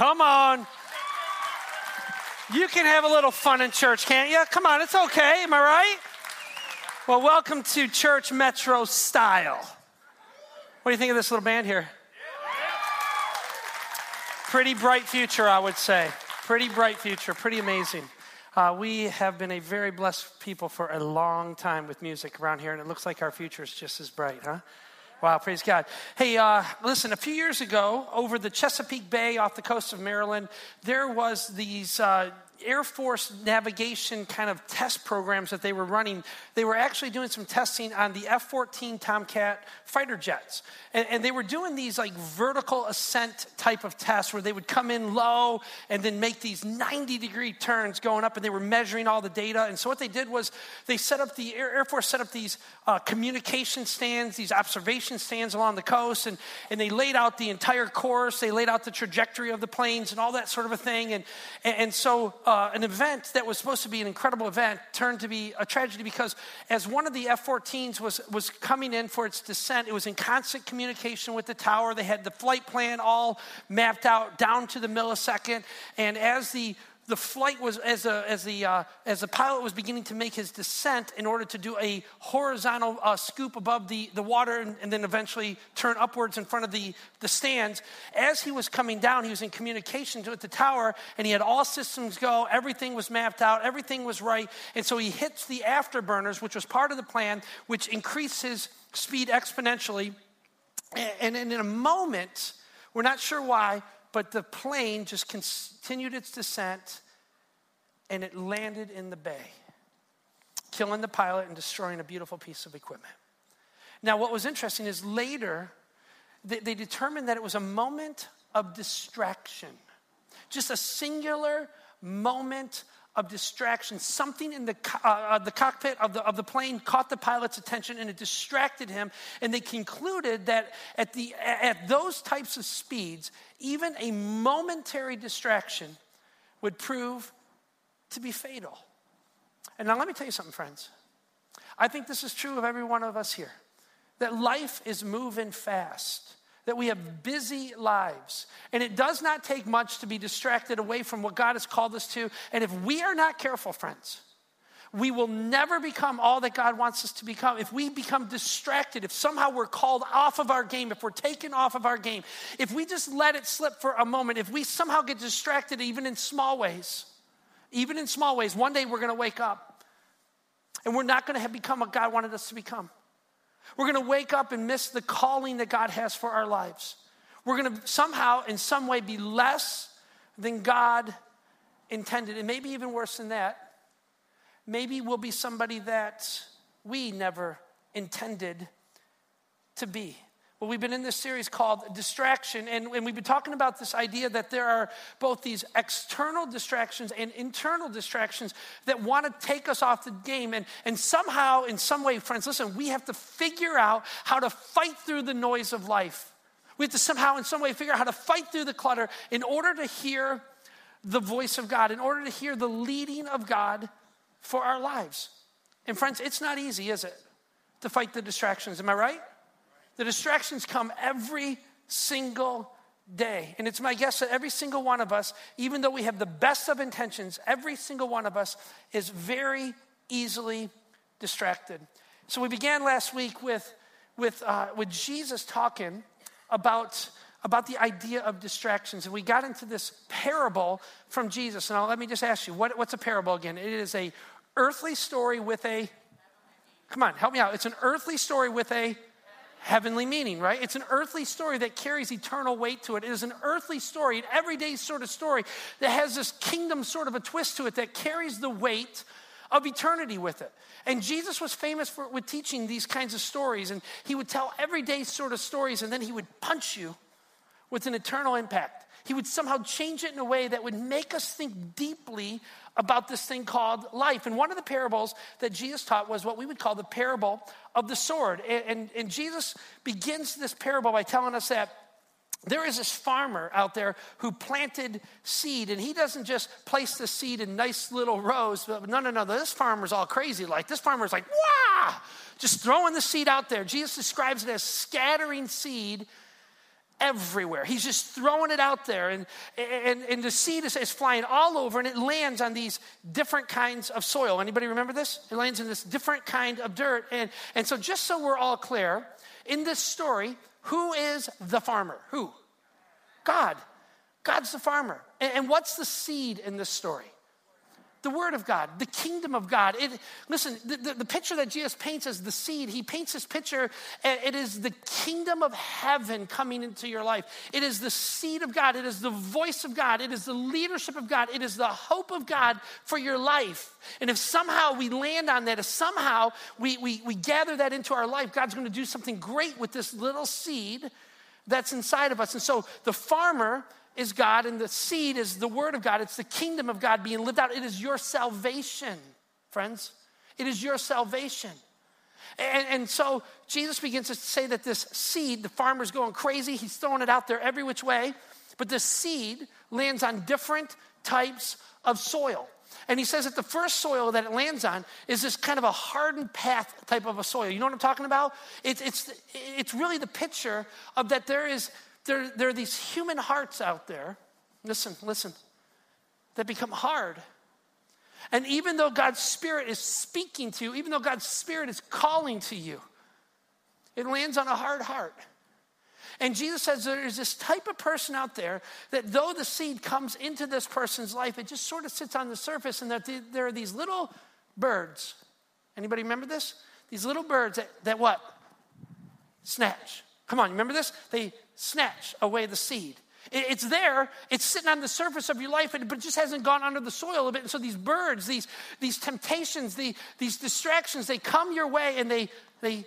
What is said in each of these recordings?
come on. You can have a little fun in church, can't you? Come on, it's okay. Am I right? Well, welcome to Church Metro Style. What do you think of this little band here? Pretty bright future, I would say. Pretty bright future, pretty amazing. Uh, we have been a very blessed people for a long time with music around here, and it looks like our future is just as bright, huh? Wow, praise God. Hey, uh, listen, a few years ago, over the Chesapeake Bay off the coast of Maryland, there was these uh, Air Force navigation kind of test programs that they were running, they were actually doing some testing on the F 14 Tomcat fighter jets. And, and, they were doing these like vertical ascent type of tests where they would come in low and then make these 90 degree turns going up, and they were measuring all the data. And so what they did was they set up the Air, Air Force set up these uh, communication stands, these observation stands along the coast, and, and they laid out the entire course, they laid out the trajectory of the planes and all that sort of a thing. And, and, and so uh, Uh, an event that was supposed to be an incredible event turned to be a tragedy because as one of the F 14s was, was coming in for its descent, it was in constant communication with the tower. They had the flight plan all mapped out down to the millisecond. And as the the flight was as, a, as, the, uh, as the pilot was beginning to make his descent in order to do a horizontal uh, scoop above the, the water and, and, then eventually turn upwards in front of the, the stands. As he was coming down, he was in communication with the tower and he had all systems go. Everything was mapped out, everything was right. And so he hits the afterburners, which was part of the plan, which increased his speed exponentially. And, and in a moment, we're not sure why, but the plane just continued its descent and it landed in the bay, killing the pilot and destroying a beautiful piece of equipment. Now, what was interesting is later, they, they determined that it was a moment of distraction, just a singular moment of distraction. Something in the, uh, uh, the cockpit of the, of the plane caught the pilot's attention and it distracted him. And they concluded that at, the, at those types of speeds, even a momentary distraction would prove to be fatal. And now let me tell you something, friends. I think this is true of every one of us here that life is moving fast that we have busy lives. And it does not take much to be distracted away from what God has called us to. And if we are not careful, friends, we will never become all that God wants us to become. If we become distracted, if somehow we're called off of our game, if we're taken off of our game, if we just let it slip for a moment, if we somehow get distracted even in small ways, even in small ways, one day we're going to wake up and we're not going to have become what God wanted us to become. We're going to wake up and miss the calling that God has for our lives. We're going to somehow, in some way, be less than God intended. And maybe even worse than that, maybe we'll be somebody that we never intended to be. Well, we've been in this series called Distraction, and, and, we've been talking about this idea that there are both these external distractions and internal distractions that want to take us off the game. And, and somehow, in some way, friends, listen, we have to figure out how to fight through the noise of life. We have to somehow, in some way, figure out how to fight through the clutter in order to hear the voice of God, in order to hear the leading of God for our lives. And, friends, it's not easy, is it, to fight the distractions? Am I right? The distractions come every single day. And it's my guess that every single one of us, even though we have the best of intentions, every single one of us is very easily distracted. So we began last week with, with, uh, with Jesus talking about, about the idea of distractions. And we got into this parable from Jesus. Now, let me just ask you what, what's a parable again? It is a earthly story with a, come on, help me out. It's an earthly story with a heavenly meaning, right? It's an earthly story that carries eternal weight to it. It is an earthly story, an everyday sort of story that has this kingdom sort of a twist to it that carries the weight of eternity with it. And Jesus was famous for with teaching these kinds of stories, and he would tell everyday sort of stories, and then he would punch you with an eternal impact. He would somehow change it in a way that would make us think deeply about this thing called life. And one of the parables that Jesus taught was what we would call the parable of the sower. And, and, and Jesus begins this parable by telling us that there is this farmer out there who planted seed, and he doesn't just place the seed in nice little rows. But no, no, no. This farmer's all crazy. Like this farmer's like, wow, just throwing the seed out there. Jesus describes it as scattering seed everywhere. He's just throwing it out there, and, and, and the seed is, is, flying all over, and it lands on these different kinds of soil. Anybody remember this? It lands in this different kind of dirt. And, and so, just so we're all clear, in this story, who is the farmer? Who? God. God's the farmer. And, and what's the seed in this story? The Word of God, the kingdom of God. It, listen, the, the, the, picture that Jesus paints as the seed, he paints this picture, it is the kingdom of heaven coming into your life. It is the seed of God, it is the voice of God, it is the leadership of God, it is the hope of God for your life. And if somehow we land on that, if somehow we, we, we gather that into our life, God's going to do something great with this little seed that's inside of us. And so the farmer is God, and the seed is the word of God. It's the kingdom of God being lived out. It is your salvation, friends. It is your salvation. And, and, so Jesus begins to say that this seed, the farmer's going crazy, he's throwing it out there every which way, but the seed lands on different types of soil. And he says that the first soil that it lands on is this kind of a hardened path type of a soil. You know what I'm talking about? It's, it's, it's really the picture of that there is there, there are these human hearts out there, listen, listen, that become hard. And even though God's Spirit is speaking to you, even though God's Spirit is calling to you, it lands on a hard heart. And Jesus says there's this type of person out there that though the seed comes into this person's life, it just sort of sits on the surface, and that there are these little birds. Anybody remember this? These little birds that, that what? Snatch. Come on, you remember this? They snatch away the seed. It's there, it's sitting on the surface of your life, but it just hasn't gone under the soil a bit. And so these birds, these, these temptations, the, these distractions, they come your way and they, they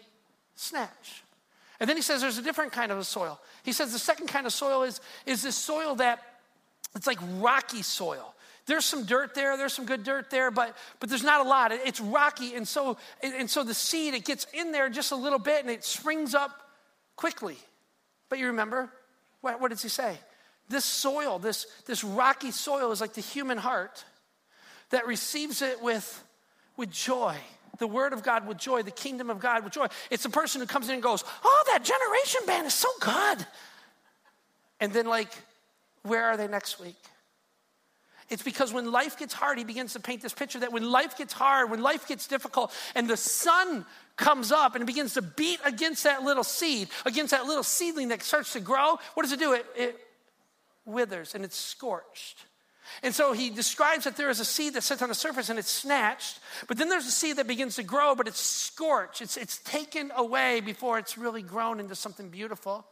snatch. And then he says there's a different kind of a soil. He says the second kind of soil is, is this soil that it's like rocky soil. There's some dirt there, there's some good dirt there, but, but there's not a lot. It's rocky, and so, and so the seed, it gets in there just a little bit and it springs up quickly. But you remember, what, what he say? This soil, this, this rocky soil, is like the human heart that receives it with, with joy. The word of God with joy, the kingdom of God with joy. It's the person who comes in and goes, Oh, that generation band is so good. And then, like, where are they next week? It's because when life gets hard, he begins to paint this picture that when life gets hard, when life gets difficult, and the sun comes up and begins to beat against that little seed, against that little seedling that starts to grow, what does it do? It, it withers and it's scorched. And so he describes that there is a seed that sits on the surface and it's snatched, but then there's a seed that begins to grow, but it's scorched. It's, it's taken away before it's really grown into something beautiful.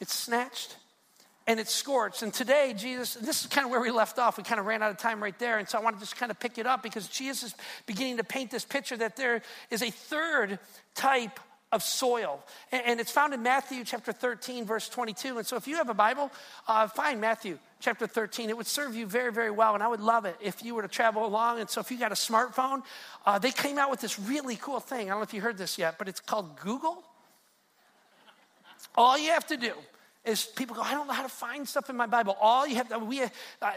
It's snatched and it's scorched. And today, Jesus, this is kind of where we left off. We kind of ran out of time right there. And so I want to just kind of pick it up because Jesus is beginning to paint this picture that there is a third type of soil. And, it's found in Matthew chapter 13, verse 22. And so if you have a Bible, uh, find Matthew chapter 13. It would serve you very, very well. And I would love it if you were to travel along. And so if you got a smartphone, uh, they came out with this really cool thing. I don't know if you heard this yet, but it's called Google. All you have to do is people go, I don't know how to find stuff in my Bible. All you have to, we, uh,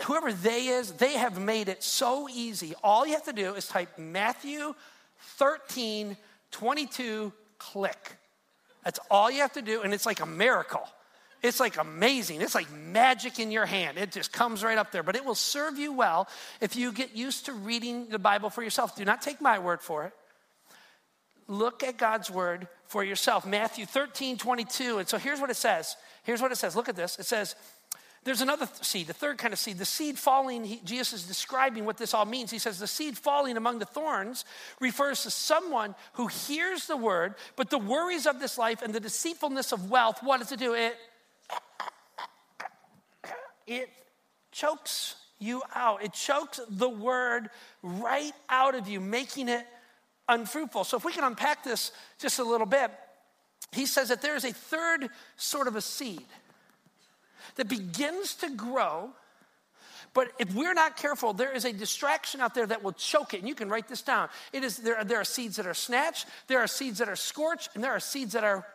whoever they is, they have made it so easy. All you have to do is type Matthew 13, 22, click. That's all you have to do, and it's like a miracle. It's like amazing. It's like magic in your hand. It just comes right up there. But it will serve you well if you get used to reading the Bible for yourself. Do not take my word for it. Look at God's word for yourself. Matthew 13, 22. And so here's what it says Here's what it says. Look at this. It says, there's another seed, the third kind of seed. The seed falling, he, Jesus is describing what this all means. He says, the seed falling among the thorns refers to someone who hears the word, but the worries of this life and the deceitfulness of wealth, what does it do? It, it chokes you out. It chokes the word right out of you, making it unfruitful. So if we can unpack this just a little bit, he says that there is a third sort of a seed that begins to grow. But if we're not careful, there is a distraction out there that will choke it. And you can write this down. It is there, there are seeds that are snatched, there are seeds that are scorched, and there are seeds that are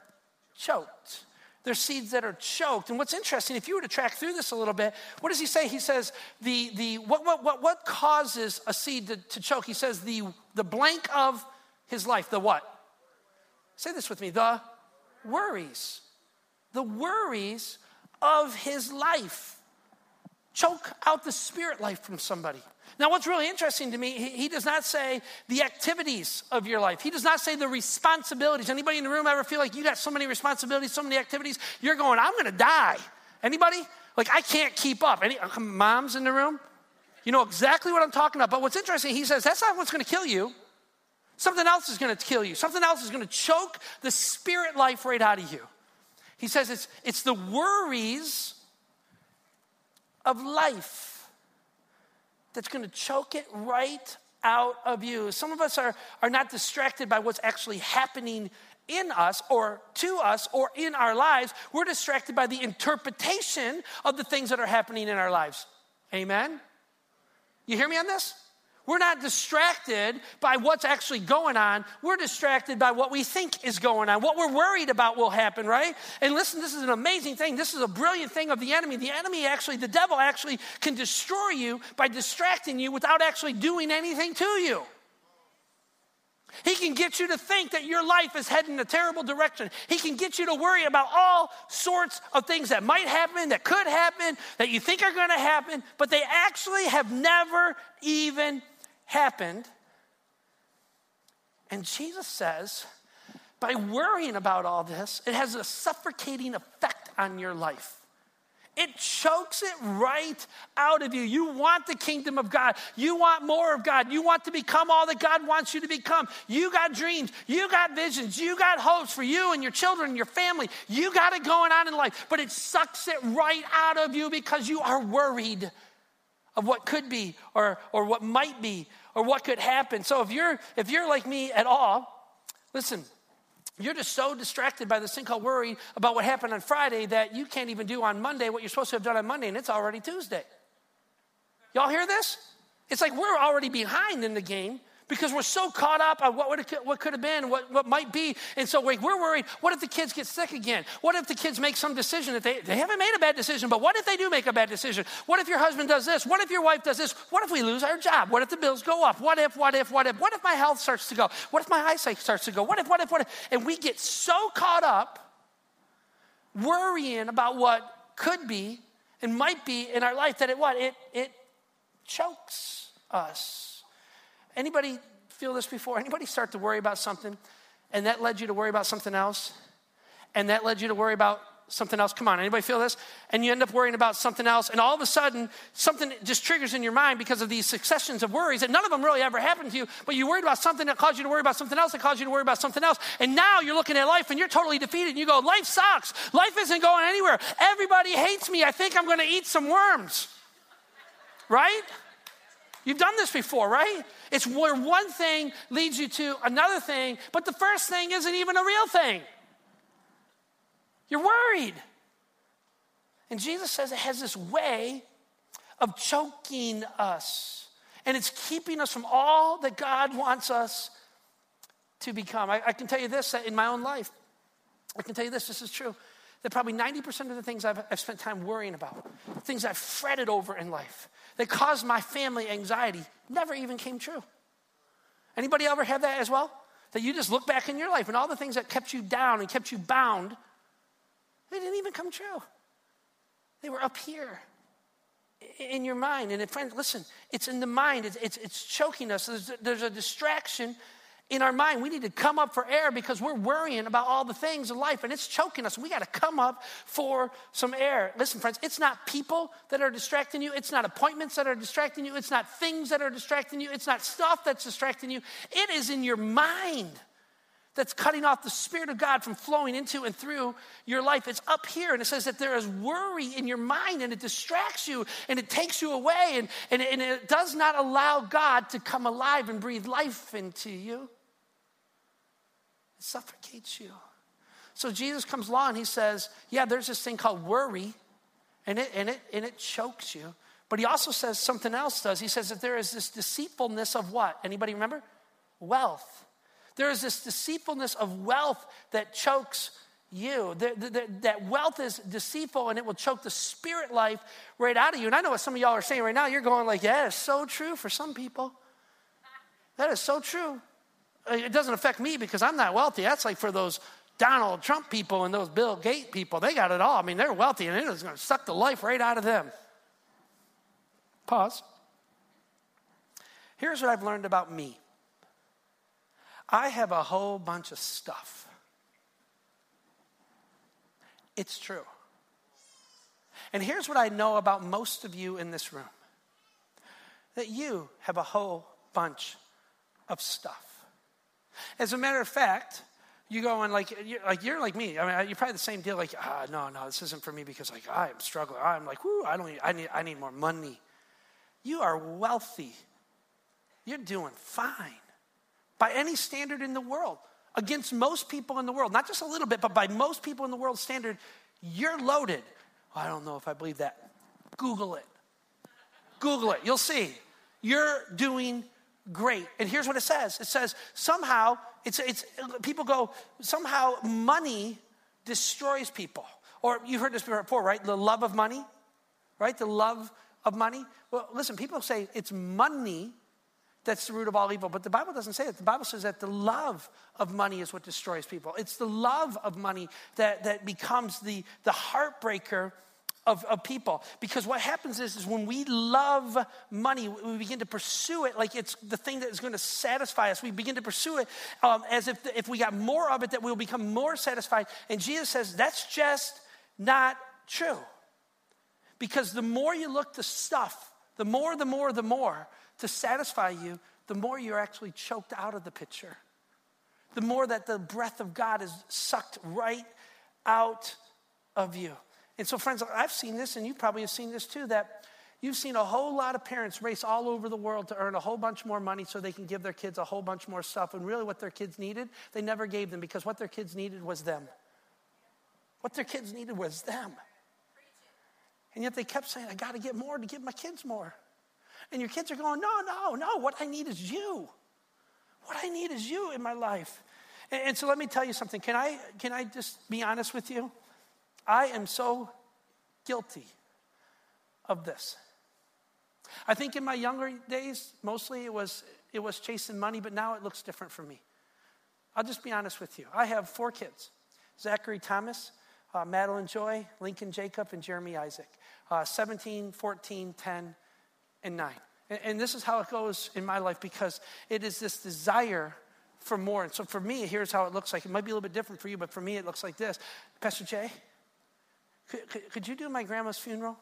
choked. There's seeds that are choked. And what's interesting, if you were to track through this a little bit, what does he say? He says the the what what what, what causes a seed to, to choke? He says the the blank of his life. The what? Say this with me. The worries. the worries of his life. Choke out the spirit life from somebody. Now, what's really interesting to me, he, does not say the activities of your life. He does not say the responsibilities. Anybody in the room ever feel like you got so many responsibilities, so many activities? You're going, I'm going to die. Anybody? Like, I can't keep up. Any uh, moms in the room? You know exactly what I'm talking about. But what's interesting, he says that's not what's going to kill you. Something else is going to kill you. Something else is going to choke the spirit life right out of you. He says it's, it's the worries of life that's going to choke it right out of you. Some of us are, are not distracted by what's actually happening in us or to us or in our lives. We're distracted by the interpretation of the things that are happening in our lives. Amen? You hear me on this? We're not distracted by what's actually going on. We're distracted by what we think is going on, what we're worried about will happen, right? And listen, this is an amazing thing. This is a brilliant thing of the enemy. The enemy actually, the devil actually can destroy you by distracting you without actually doing anything to you. He can get you to think that your life is heading in a terrible direction. He can get you to worry about all sorts of things that might happen, that could happen, that you think are going to happen, but they actually have never even happened. And Jesus says, by worrying about all this, it has a suffocating effect on your life. It chokes it right out of you. You want the kingdom of God. You want more of God. You want to become all that God wants you to become. You got dreams. You got visions. You got hopes for you and your children and your family. You got it going on in life. But it sucks it right out of you because you are worried of what could be or, or what might be or what could happen. So if you're if you're like me at all, listen, you're just so distracted by this thing called worry about what happened on Friday that you can't even do on Monday what you're supposed to have done on Monday, and it's already Tuesday. Y'all hear this? It's like we're already behind in the game because we're so caught up on what, what could have been, what, what might be. And so we're worried what if the kids get sick again? What if the kids make some decision that they, they haven't made a bad decision, but what if they do make a bad decision? What if your husband does this? What if your wife does this? What if we lose our job? What if the bills go up? What if, what if, what if? What if my health starts to go? What if my eyesight starts to go? What if, what if, what if? And we get so caught up worrying about what could be and might be in our life that it what? It, it chokes us. Anybody feel this before? Anybody start to worry about something and that led you to worry about something else? And that led you to worry about something else. Come on, anybody feel this? And you end up worrying about something else, and all of a sudden, something just triggers in your mind because of these successions of worries, and none of them really ever happened to you, but you worried about something that caused you to worry about something else that caused you to worry about something else. And now you're looking at life and you're totally defeated, and you go, Life sucks. Life isn't going anywhere. Everybody hates me. I think I'm going to eat some worms. Right? You've done this before, right? It's where one thing leads you to another thing, but the first thing isn't even a real thing. You're worried. And Jesus says it has this way of choking us, and it's keeping us from all that God wants us to become. I, I can tell you this in my own life. I can tell you this, this is true that probably 90% of the things I've, I've, spent time worrying about, things I've fretted over in life, that caused my family anxiety never even came true. Anybody ever had that as well? That you just look back in your life and all the things that kept you down and kept you bound, they didn't even come true. They were up here in your mind. And friends, listen, it's in the mind, it's, it's, it's choking us. There's, there's a distraction in our mind. We need to come up for air because we're worrying about all the things in life and it's choking us. We got to come up for some air. Listen, friends, it's not people that are distracting you. It's not appointments that are distracting you. It's not things that are distracting you. It's not stuff that's distracting you. It is in your mind that's cutting off the Spirit of God from flowing into and through your life. It's up here, and it says that there is worry in your mind, and it distracts you, and it takes you away, and, and, and it does not allow God to come alive and breathe life into you suffocates you. So Jesus comes along and he says, Yeah, there's this thing called worry, and it, and it, and it chokes you. But he also says something else does. He says that there is this deceitfulness of what? Anybody remember? Wealth. There is this deceitfulness of wealth that chokes you. That wealth is deceitful and it will choke the spirit life right out of you. And I know what some of y'all are saying right now. You're going like, yeah, it's so true for some people. That is so true. Uh, it doesn't affect me because I'm not wealthy. That's like for those Donald Trump people and those Bill Gates people, they got it all. I mean, they're wealthy and it is going to suck the life right out of them. Pause. Here's what I've learned about me I have a whole bunch of stuff. It's true. And here's what I know about most of you in this room that you have a whole bunch of stuff. As a matter of fact, you go and like you're, like you're like me. I mean, you're probably the same deal. Like, ah, no, no, this isn't for me because like I am struggling. I'm like, whoo, I don't. I need. I need more money. You are wealthy. You're doing fine by any standard in the world. Against most people in the world, not just a little bit, but by most people in the world standard, you're loaded. I don't know if I believe that. Google it. Google it. You'll see. You're doing great. And here's what it says it says, somehow, it's, it's, people go, somehow money destroys people. Or you've heard this before, right? The love of money, right? The love of money. Well, listen, people say it's money that's the root of all evil, but the Bible doesn't say that. The Bible says that the love of money is what destroys people. It's the love of money that, that becomes the, the heartbreaker of, of people. Because what happens is, is when we love money, we begin to pursue it like it's the thing that is going to satisfy us. We begin to pursue it um, as if, if we got more of it, that we'll become more satisfied. And Jesus says that's just not true. Because the more you look to stuff, the more, the more, the more to satisfy you, the more you're actually choked out of the picture. The more that the breath of God is sucked right out of you. And so, friends, I've seen this, and you probably have seen this too, that you've seen a whole lot of parents race all over the world to earn a whole bunch more money so they can give their kids a whole bunch more stuff. And really, what their kids needed, they never gave them because what their kids needed was them. What their kids needed was them. And yet they kept saying, I got to get more to give my kids more. And your kids are going, No, no, no. What I need is you. What I need is you in my life. And, and so let me tell you something. Can I, can I just be honest with you? I am so guilty of this. I think in my younger days, mostly it was, it was chasing money, but now it looks different for me. I'll just be honest with you. I have four kids Zachary Thomas, uh, Madeline Joy, Lincoln Jacob, and Jeremy Isaac. Uh, 17, 14, 10, and 9. And, and this is how it goes in my life because it is this desire for more. And so for me, here's how it looks like. It might be a little bit different for you, but for me, it looks like this Pastor Jay, could, could, could, you do my grandma's funeral?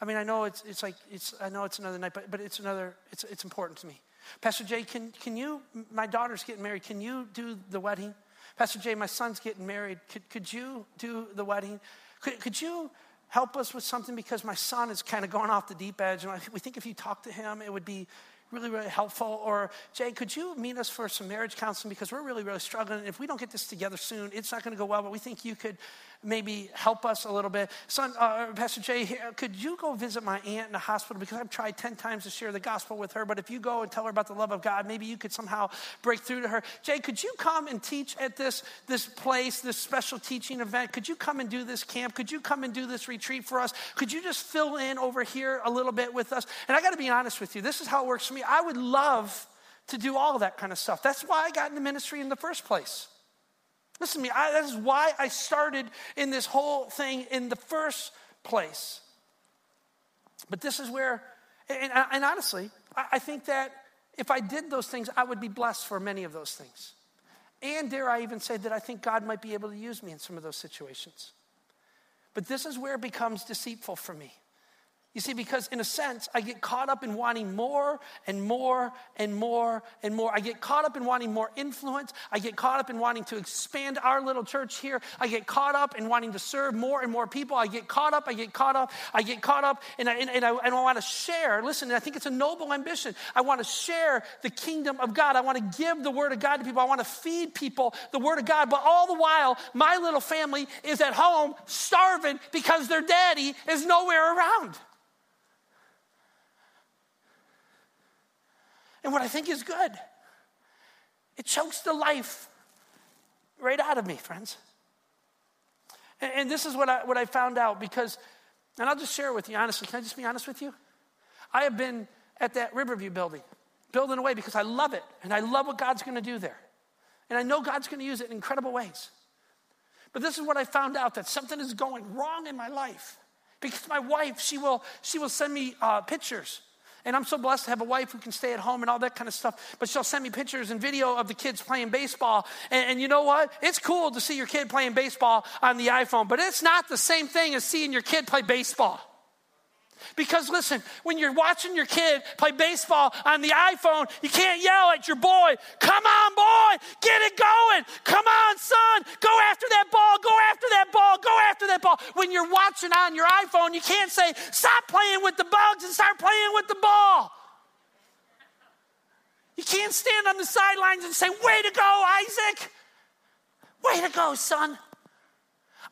I mean, I know it's, it's like, it's, I know it's another night, but, but it's another, it's, it's important to me. Pastor Jay, can, can you, my daughter's getting married, can you do the wedding? Pastor Jay, my son's getting married. Could, could you do the wedding? Could, could you help us with something? Because my son is kind of going off the deep edge. And we think if you talk to him, it would be really, really helpful. Or, Jay, could you meet us for some marriage counseling because we're really, really struggling. And if we don't get this together soon, it's not going to go well, but we think you could maybe help us a little bit. Son, uh, Pastor Jay, could you go visit my aunt in the hospital because I've tried 10 times to share the gospel with her, but if you go and tell her about the love of God, maybe you could somehow break through to her. Jay, could you come and teach at this, this place, this special teaching event? Could you come and do this camp? Could you come and do this retreat for us? Could you just fill in over here a little bit with us? And I got to be honest with you, this is how it works for me. I would love to do all that kind of stuff. That's why I got into ministry in the first place. Listen to me, I, that is why I started in this whole thing in the first place. But this is where, and, and honestly, I, I think that if I did those things, I would be blessed for many of those things. And dare I even say that I think God might be able to use me in some of those situations. But this is where it becomes deceitful for me. You see, because in a sense, I get caught up in wanting more and more and more and more. I get caught up in wanting more influence. I get caught up in wanting to expand our little church here. I get caught up in wanting to serve more and more people. I get caught up, I get caught up, I get caught up, and I, and, and I, and I want to share. Listen, I think it's a noble ambition. I want to share the kingdom of God. I want to give the word of God to people. I want to feed people the word of God. But all the while, my little family is at home starving because their daddy is nowhere around. And what I think is good. It chokes the life right out of me, friends. And, and this is what I, what I found out because, and I'll just share with you honestly. Can I just be honest with you? I have been at that Riverview building, building away because I love it and I love what God's going to do there. And I know God's going to use it in incredible ways. But this is what I found out that something is going wrong in my life. Because my wife, she will, she will send me uh, pictures. And I'm so blessed to have a wife who can stay at home and all that kind of stuff. But she'll send me pictures and video of the kids playing baseball. And, and, you know what? It's cool to see your kid playing baseball on the iPhone, but it's not the same thing as seeing your kid play baseball. Because listen, when you're watching your kid play baseball on the iPhone, you can't yell at your boy, come on, boy, get it going. Come on, son, go after that ball, go after that ball, go after that ball. When you're watching on your iPhone, you can't say, stop playing with the bugs and start playing with the ball. You can't stand on the sidelines and say, way to go, Isaac. Way to go, son.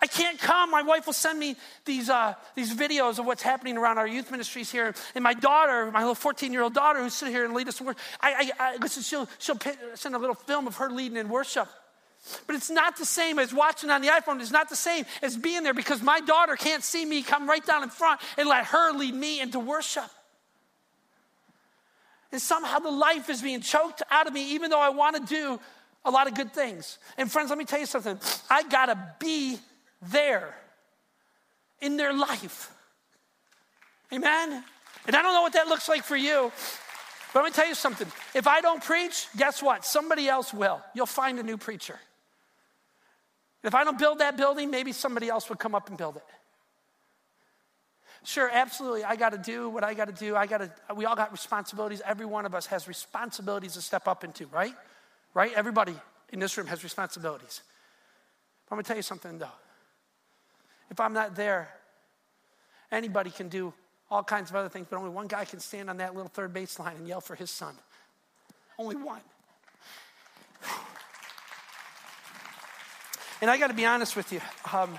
I can't come. My wife will send me these, uh, these videos of what's happening around our youth ministries here. And my daughter, my little 14 year old daughter who's sitting here and lead us in worship, I, I, I, listen, she'll, she'll send a little film of her leading in worship. But it's not the same as watching on the iPhone. It's not the same as being there because my daughter can't see me come right down in front and let her lead me into worship. And somehow the life is being choked out of me, even though I want to do a lot of good things. And friends, let me tell you something. I got to be there in their life. Amen? And I don't know what that looks like for you, but let me tell you something. If I don't preach, guess what? Somebody else will. You'll find a new preacher. If I don't build that building, maybe somebody else will come up and build it. Sure, absolutely. I got to do what I got to do. I got to. We all got responsibilities. Every one of us has responsibilities to step up into, right? Right? Everybody in this room has responsibilities. But I'm to tell you something, though. If I'm not there, anybody can do all kinds of other things, but only one guy can stand on that little third base line and yell for his son. Only one. And I got to be honest with you. Um,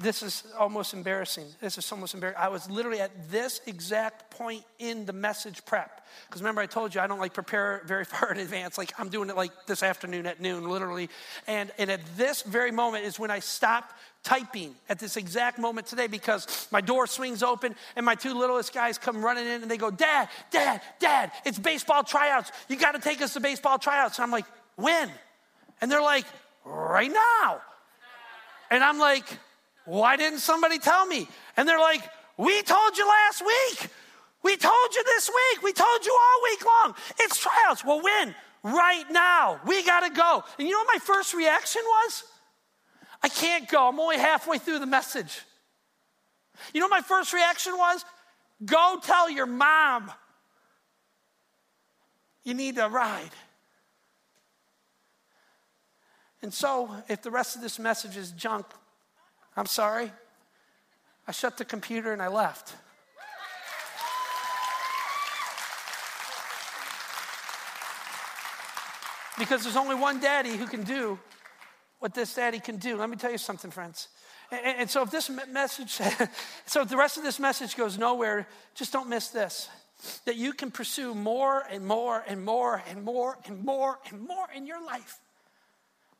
this is almost embarrassing. This is almost embarrassing. I was literally at this exact point in the message prep. Because remember, I told you I don't like prepare very far in advance. Like I'm doing it like this afternoon at noon, literally. And, and at this very moment is when I stopped typing at this exact moment today because my door swings open and my two littlest guys come running in and they go, Dad, Dad, Dad, it's baseball tryouts. You got to take us to baseball tryouts. And I'm like, When? And they're like, Right now. And I'm like, why didn't somebody tell me? And they're like, We told you last week. We told you this week. We told you all week long. It's tryouts. Well, when? Right now. We got to go. And you know what my first reaction was? I can't go. I'm only halfway through the message. You know what my first reaction was? Go tell your mom you need a ride. And so, if the rest of this message is junk, I'm sorry. I shut the computer and I left. Because there's only one daddy who can do what this daddy can do. Let me tell you something, friends. And, and so if this message, so if the rest of this message goes nowhere, just don't miss this. That you can pursue more and more and more and more and more and more in your life,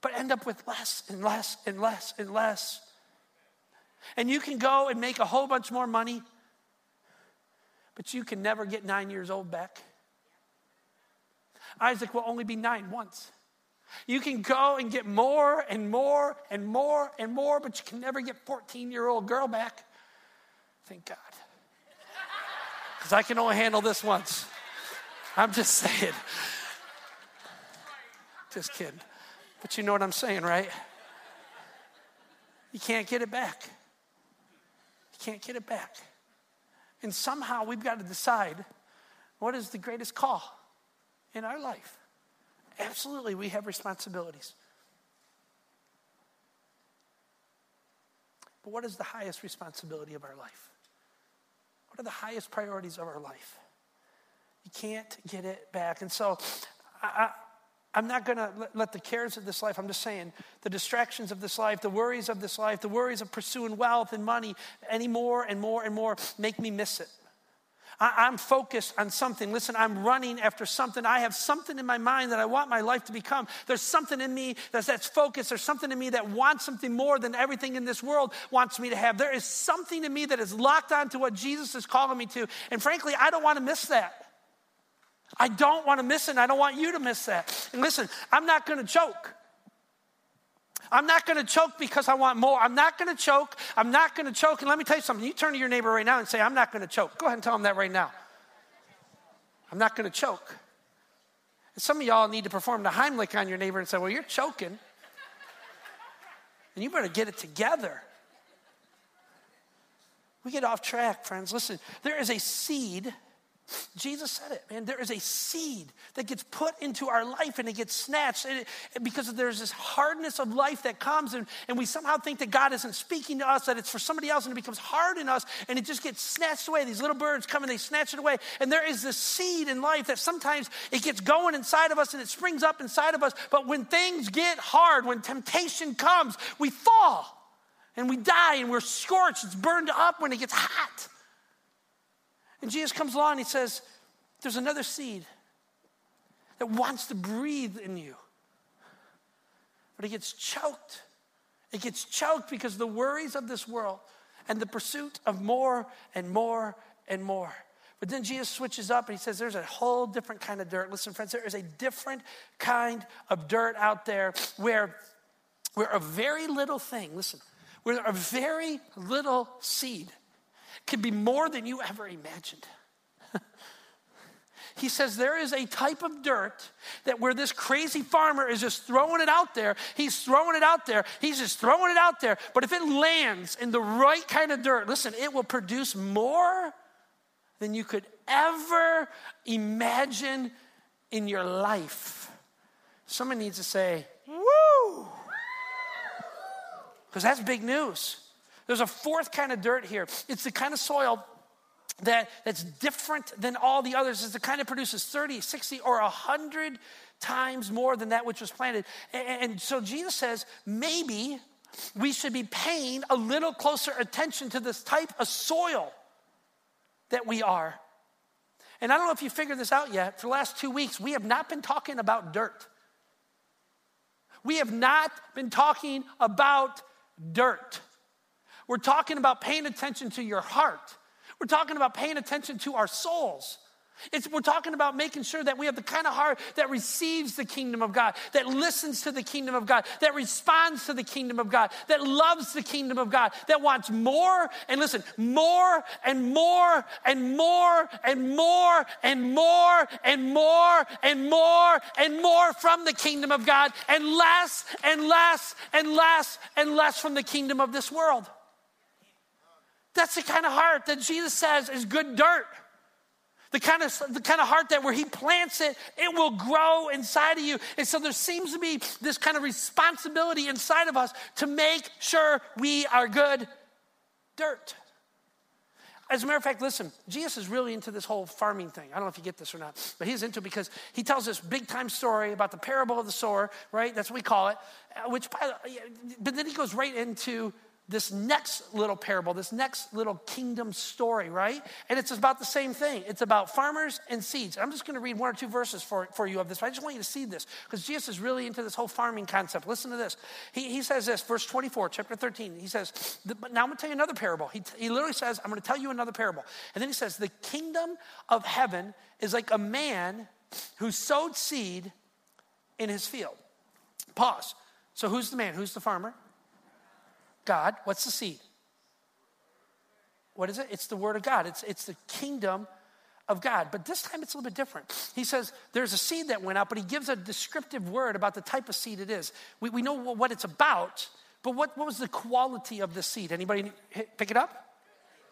but end up with less and less and less and less. And you can go and make a whole bunch more money, but you can never get nine years old back. Isaac will only be nine once. You can go and get more and more and more and more, but you can never get 14 year old girl back. Thank God. Because I can only handle this once. I'm just saying. Just kidding. But you know what I'm saying, right? You can't get it back can't get it back. And somehow we've got to decide what is the greatest call in our life. Absolutely, we have responsibilities. But what is the highest responsibility of our life? What are the highest priorities of our life? You can't get it back. And so I, I'm not going to let the cares of this life, I'm just saying, the distractions of this life, the worries of this life, the worries of pursuing wealth and money any more and more and more make me miss it. I, am focused on something. Listen, I'm running after something. I have something in my mind that I want my life to become. There's something in me that's, that's focused. There's something in me that wants something more than everything in this world wants me to have. There is something in me that is locked onto what Jesus is calling me to. And frankly, I don't want to miss that. I don't want to miss it, I don't want you to miss that. And listen, I'm not going to choke. I'm not going to choke because I want more. I'm not going to choke. I'm not going to choke. And let me tell you something. You turn to your neighbor right now and say, I'm not going to choke. Go ahead and tell him that right now. I'm not going to choke. And some of y'all need to perform the Heimlich on your neighbor and say, Well, you're choking. And you better get it together. We get off track, friends. Listen, there is a seed Jesus said it, man. There is a seed that gets put into our life and it gets snatched it, because there's this hardness of life that comes, and, and we somehow think that God isn't speaking to us, that it's for somebody else, and it becomes hard in us, and it just gets snatched away. These little birds come and they snatch it away. And there is this seed in life that sometimes it gets going inside of us and it springs up inside of us. But when things get hard, when temptation comes, we fall and we die and we're scorched. It's burned up when it gets hot. And Jesus comes along and he says, There's another seed that wants to breathe in you. But it gets choked. It gets choked because the worries of this world and the pursuit of more and more and more. But then Jesus switches up and he says, There's a whole different kind of dirt. Listen, friends, there is a different kind of dirt out there where, where a very little thing, listen, where a very little seed can be more than you ever imagined. he says there is a type of dirt that where this crazy farmer is just throwing it out there, he's throwing it out there, he's just throwing it out there. But if it lands in the right kind of dirt, listen, it will produce more than you could ever imagine in your life. Someone needs to say, Woo! Because that's big news. There's a fourth kind of dirt here. It's the kind of soil that, that's different than all the others. It's the kind that produces 30, 60, or 100 times more than that which was planted. And, and so Jesus says, maybe we should be paying a little closer attention to this type of soil that we are. And I don't know if you figured this out yet. For the last two weeks, we have not been talking about dirt. We have not been talking about dirt. We're talking about paying attention to your heart. We're talking about paying attention to our souls. It's, we're talking about making sure that we have the kind of heart that receives the kingdom of God, that listens to the kingdom of God, that responds to the kingdom of God, that loves the kingdom of God, that wants more and listen, more and more and more and more and more and more and more and more from the kingdom of God, and less and less and less and less from the kingdom of this world. That's the kind of heart that Jesus says is good dirt. The kind of the kind of heart that where he plants it, it will grow inside of you. And so there seems to be this kind of responsibility inside of us to make sure we are good dirt. As a matter of fact, listen, Jesus is really into this whole farming thing. I don't know if you get this or not, but he's into it because he tells this big time story about the parable of the sower, right? That's what we call it. Uh, which, but then he goes right into this next little parable, this next little kingdom story, right? And it's about the same thing. It's about farmers and seeds. I'm just going to read one or two verses for, for you of this. I just want you to see this because Jesus is really into this whole farming concept. Listen to this. He, he says this, verse 24, chapter 13. He says, But Now I'm going to tell you another parable. He, he literally says, I'm going to tell you another parable. And then he says, The kingdom of heaven is like a man who sowed seed in his field. Pause. So who's the man? Who's the farmer? God. What's the seed? What is it? It's the Word of God. It's, it's the kingdom of God. But this time it's a little bit different. He says there's a seed that went out, but he gives a descriptive word about the type of seed it is. We, we know what it's about, but what, what was the quality of the seed? Anybody pick it up?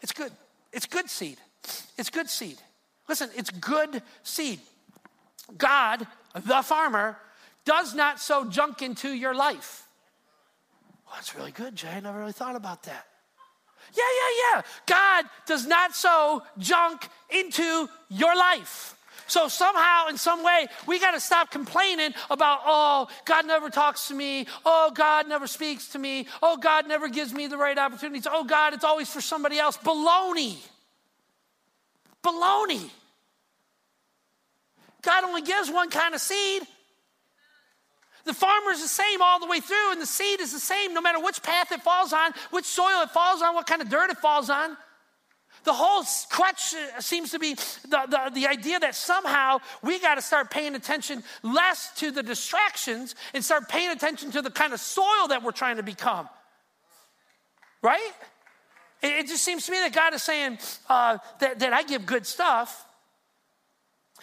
It's good. It's good seed. It's good seed. Listen, it's good seed. God, the farmer, does not sow junk into your life. Well, that's really good, Jay. I never really thought about that. Yeah, yeah, yeah. God does not sow junk into your life. So somehow, in some way, we got to stop complaining about, oh, God never talks to me. Oh, God never speaks to me. Oh, God never gives me the right opportunities. Oh, God, it's always for somebody else. Baloney. Baloney. God only gives one kind of seed. The farmer is the same all the way through, and the seed is the same no matter which path it falls on, which soil it falls on, what kind of dirt it falls on. the whole crutch seems to be the, the, the idea that somehow we got to start paying attention less to the distractions and start paying attention to the kind of soil that we're trying to become. Right? It, it just seems to me that God is saying uh, that, that I give good stuff,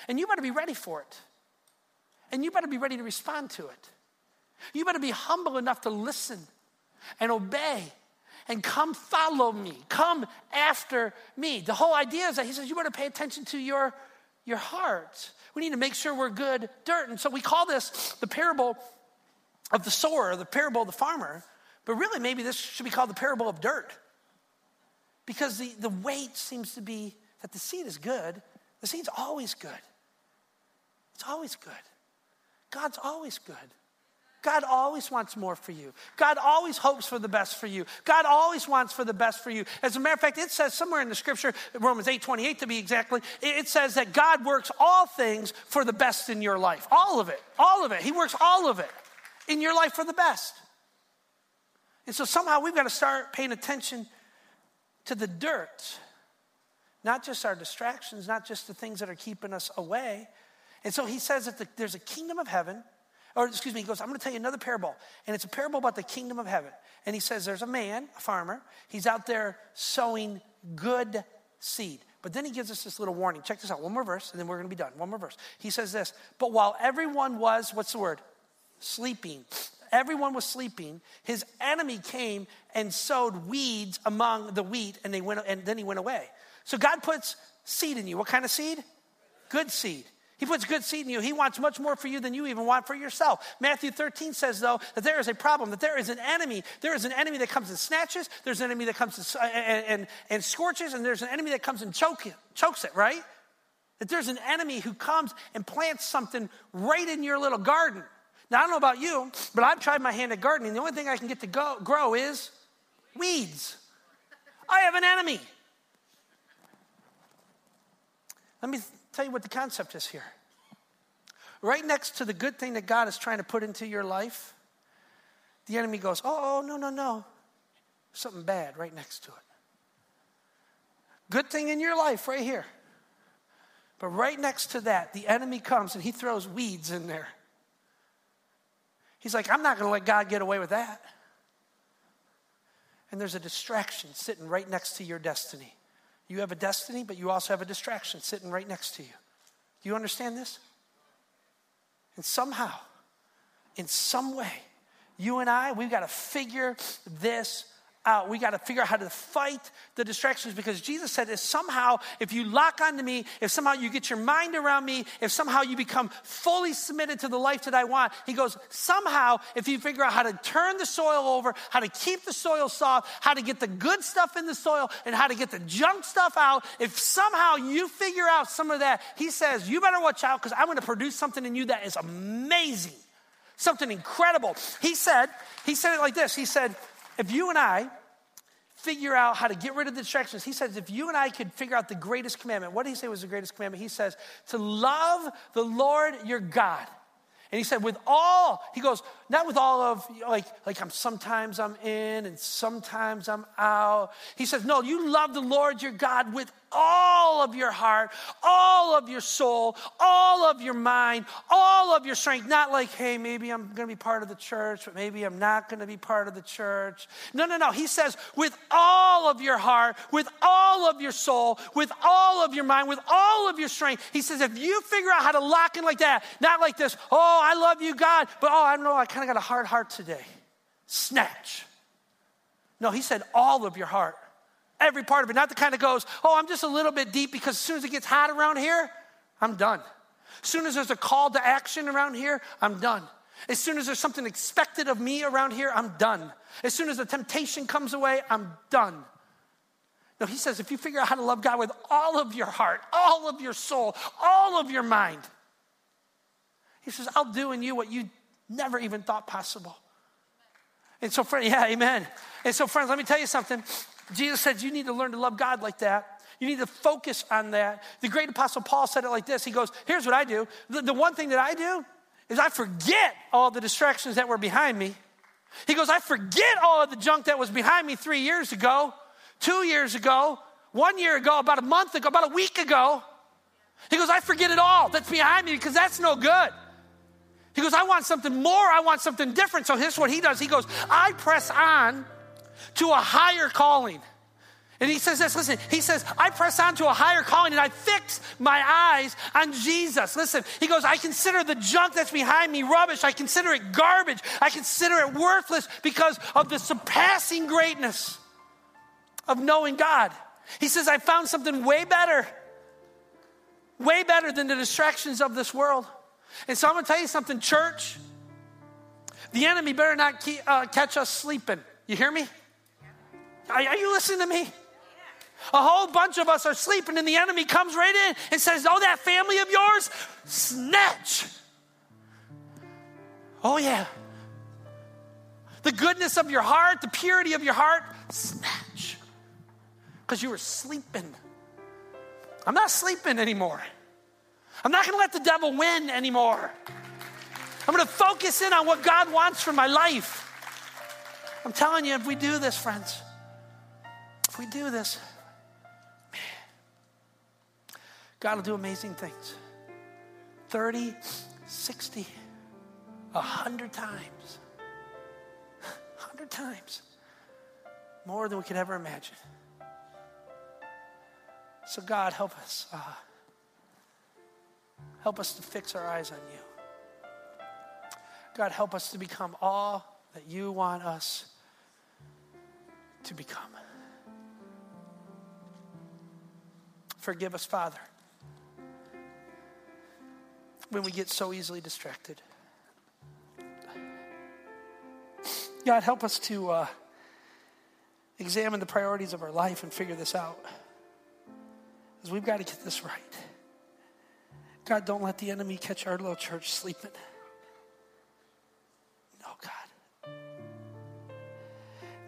and you better be ready for it. And you better be ready to respond to it. You better be humble enough to listen and obey and come follow me. Come after me. The whole idea is that he says you better pay attention to your, your heart. We need to make sure we're good dirt. And so we call this the parable of the sower, the parable of the farmer. But really, maybe this should be called the parable of dirt. Because the, the weight seems to be that the seed is good. The seed's always good. It's always good. God's always good. God always wants more for you. God always hopes for the best for you. God always wants for the best for you. As a matter of fact, it says somewhere in the scripture, Romans 8 28 to be exactly, it says that God works all things for the best in your life. All of it. All of it. He works all of it in your life for the best. And so somehow we've got to start paying attention to the dirt, not just our distractions, not just the things that are keeping us away. And so he says that the, there's a kingdom of heaven or excuse me, he goes, I'm going to tell you another parable. And it's a parable about the kingdom of heaven. And he says, There's a man, a farmer, he's out there sowing good seed. But then he gives us this little warning. Check this out. One more verse, and then we're going to be done. One more verse. He says this But while everyone was, what's the word? Sleeping. Everyone was sleeping. His enemy came and sowed weeds among the wheat, and, they went, and then he went away. So God puts seed in you. What kind of seed? Good seed. He puts good seed in you. He wants much more for you than you even want for yourself. Matthew 13 says, though, that there is a problem, that there is an enemy. There is an enemy that comes and snatches, there's an enemy that comes and, uh, and, and scorches, and there's an enemy that comes and choke it, chokes it, right? That there's an enemy who comes and plants something right in your little garden. Now, I don't know about you, but I've tried my hand at gardening. The only thing I can get to go, grow is weeds. I have an enemy. Let me tell you what the concept is here. Right next to the good thing that God is trying to put into your life, the enemy goes, oh, oh, no, no, no. Something bad right next to it. Good thing in your life right here. But right next to that, the enemy comes and he throws weeds in there. He's like, I'm not going to let God get away with that. And there's a distraction sitting right next to your destiny. You have a destiny, but you also have a distraction sitting right next to you. Do you understand this? And somehow, in some way, you and I, we've got to figure this out. We got to figure out how to fight the distractions because Jesus said if somehow, if you lock onto me, if somehow you get your mind around me, if somehow you become fully submitted to the life that I want, he goes, somehow, if you figure out how to turn the soil over, how to keep the soil soft, how to get the good stuff in the soil, and how to get the junk stuff out, if somehow you figure out some of that, he says, you better watch out because I'm going to produce something in you that is amazing something incredible. He said, he said it like this. He said, if you and I figure out how to get rid of the distractions, he says, if you and I could figure out the greatest commandment, what did he say was the greatest commandment? He says, to love the Lord your God. And he said, with all, he goes, not with all of like like I'm sometimes I'm in and sometimes I'm out. He says, "No, you love the Lord your God with all of your heart, all of your soul, all of your mind, all of your strength. Not like, hey, maybe I'm going to be part of the church, but maybe I'm not going to be part of the church. No, no, no. He says, with all of your heart, with all of your soul, with all of your mind, with all of your strength. He says, if you figure out how to lock in like that, not like this, oh, I love you, God, but oh, I don't know, I kind of got a hard heart today. Snatch. No, he said all of your heart. Every part of it. Not the kind that goes, oh, I'm just a little bit deep because as soon as it gets hot around here, I'm done. As soon as there's a call to action around here, I'm done. As soon as there's something expected of me around here, I'm done. As soon as the temptation comes away, I'm done. No, he says if you figure out how to love God with all of your heart, all of your soul, all of your mind, he says, I'll do in you what you never even thought possible. And so, friend, yeah, amen. And so, friends, let me tell you something. Jesus said you need to learn to love God like that. You need to focus on that. The great apostle Paul said it like this. He goes, Here's what I do. The, the one thing that I do is I forget all the distractions that were behind me. He goes, I forget all of the junk that was behind me three years ago, two years ago, one year ago, about a month ago, about a week ago. He goes, I forget it all that's behind me because that's no good. He goes, I want something more. I want something different. So here's what he does. He goes, I press on to a higher calling. And he says this, listen, he says, I press on to a higher calling and I fix my eyes on Jesus. Listen, he goes, I consider the junk that's behind me rubbish. I consider it garbage. I consider it worthless because of the surpassing greatness of knowing God. He says, I found something way better, way better than the distractions of this world. And so I'm going to tell you something, church. The enemy better not keep, uh, catch us sleeping. You hear me? Are, are you listening to me? A whole bunch of us are sleeping, and the enemy comes right in and says, Oh, that family of yours, snatch. Oh, yeah. The goodness of your heart, the purity of your heart, snatch. Because you were sleeping. I'm not sleeping anymore. I'm not going to let the devil win anymore. I'm going to focus in on what God wants for my life. I'm telling you, if we do this, friends, if we do this, man, God will do amazing things. 30, 60, 100 times. 100 times. More than we could ever imagine. So, God, help us. Uh, Help us to fix our eyes on you. God, help us to become all that you want us to become. Forgive us, Father, when we get so easily distracted. God, help us to uh, examine the priorities of our life and figure this out. Because we've got to get this right. God, don't let the enemy catch our little church sleeping. No, God.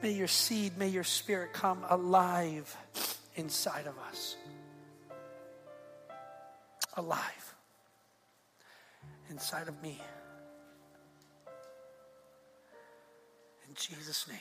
May your seed, may your spirit come alive inside of us. Alive inside of me. In Jesus' name.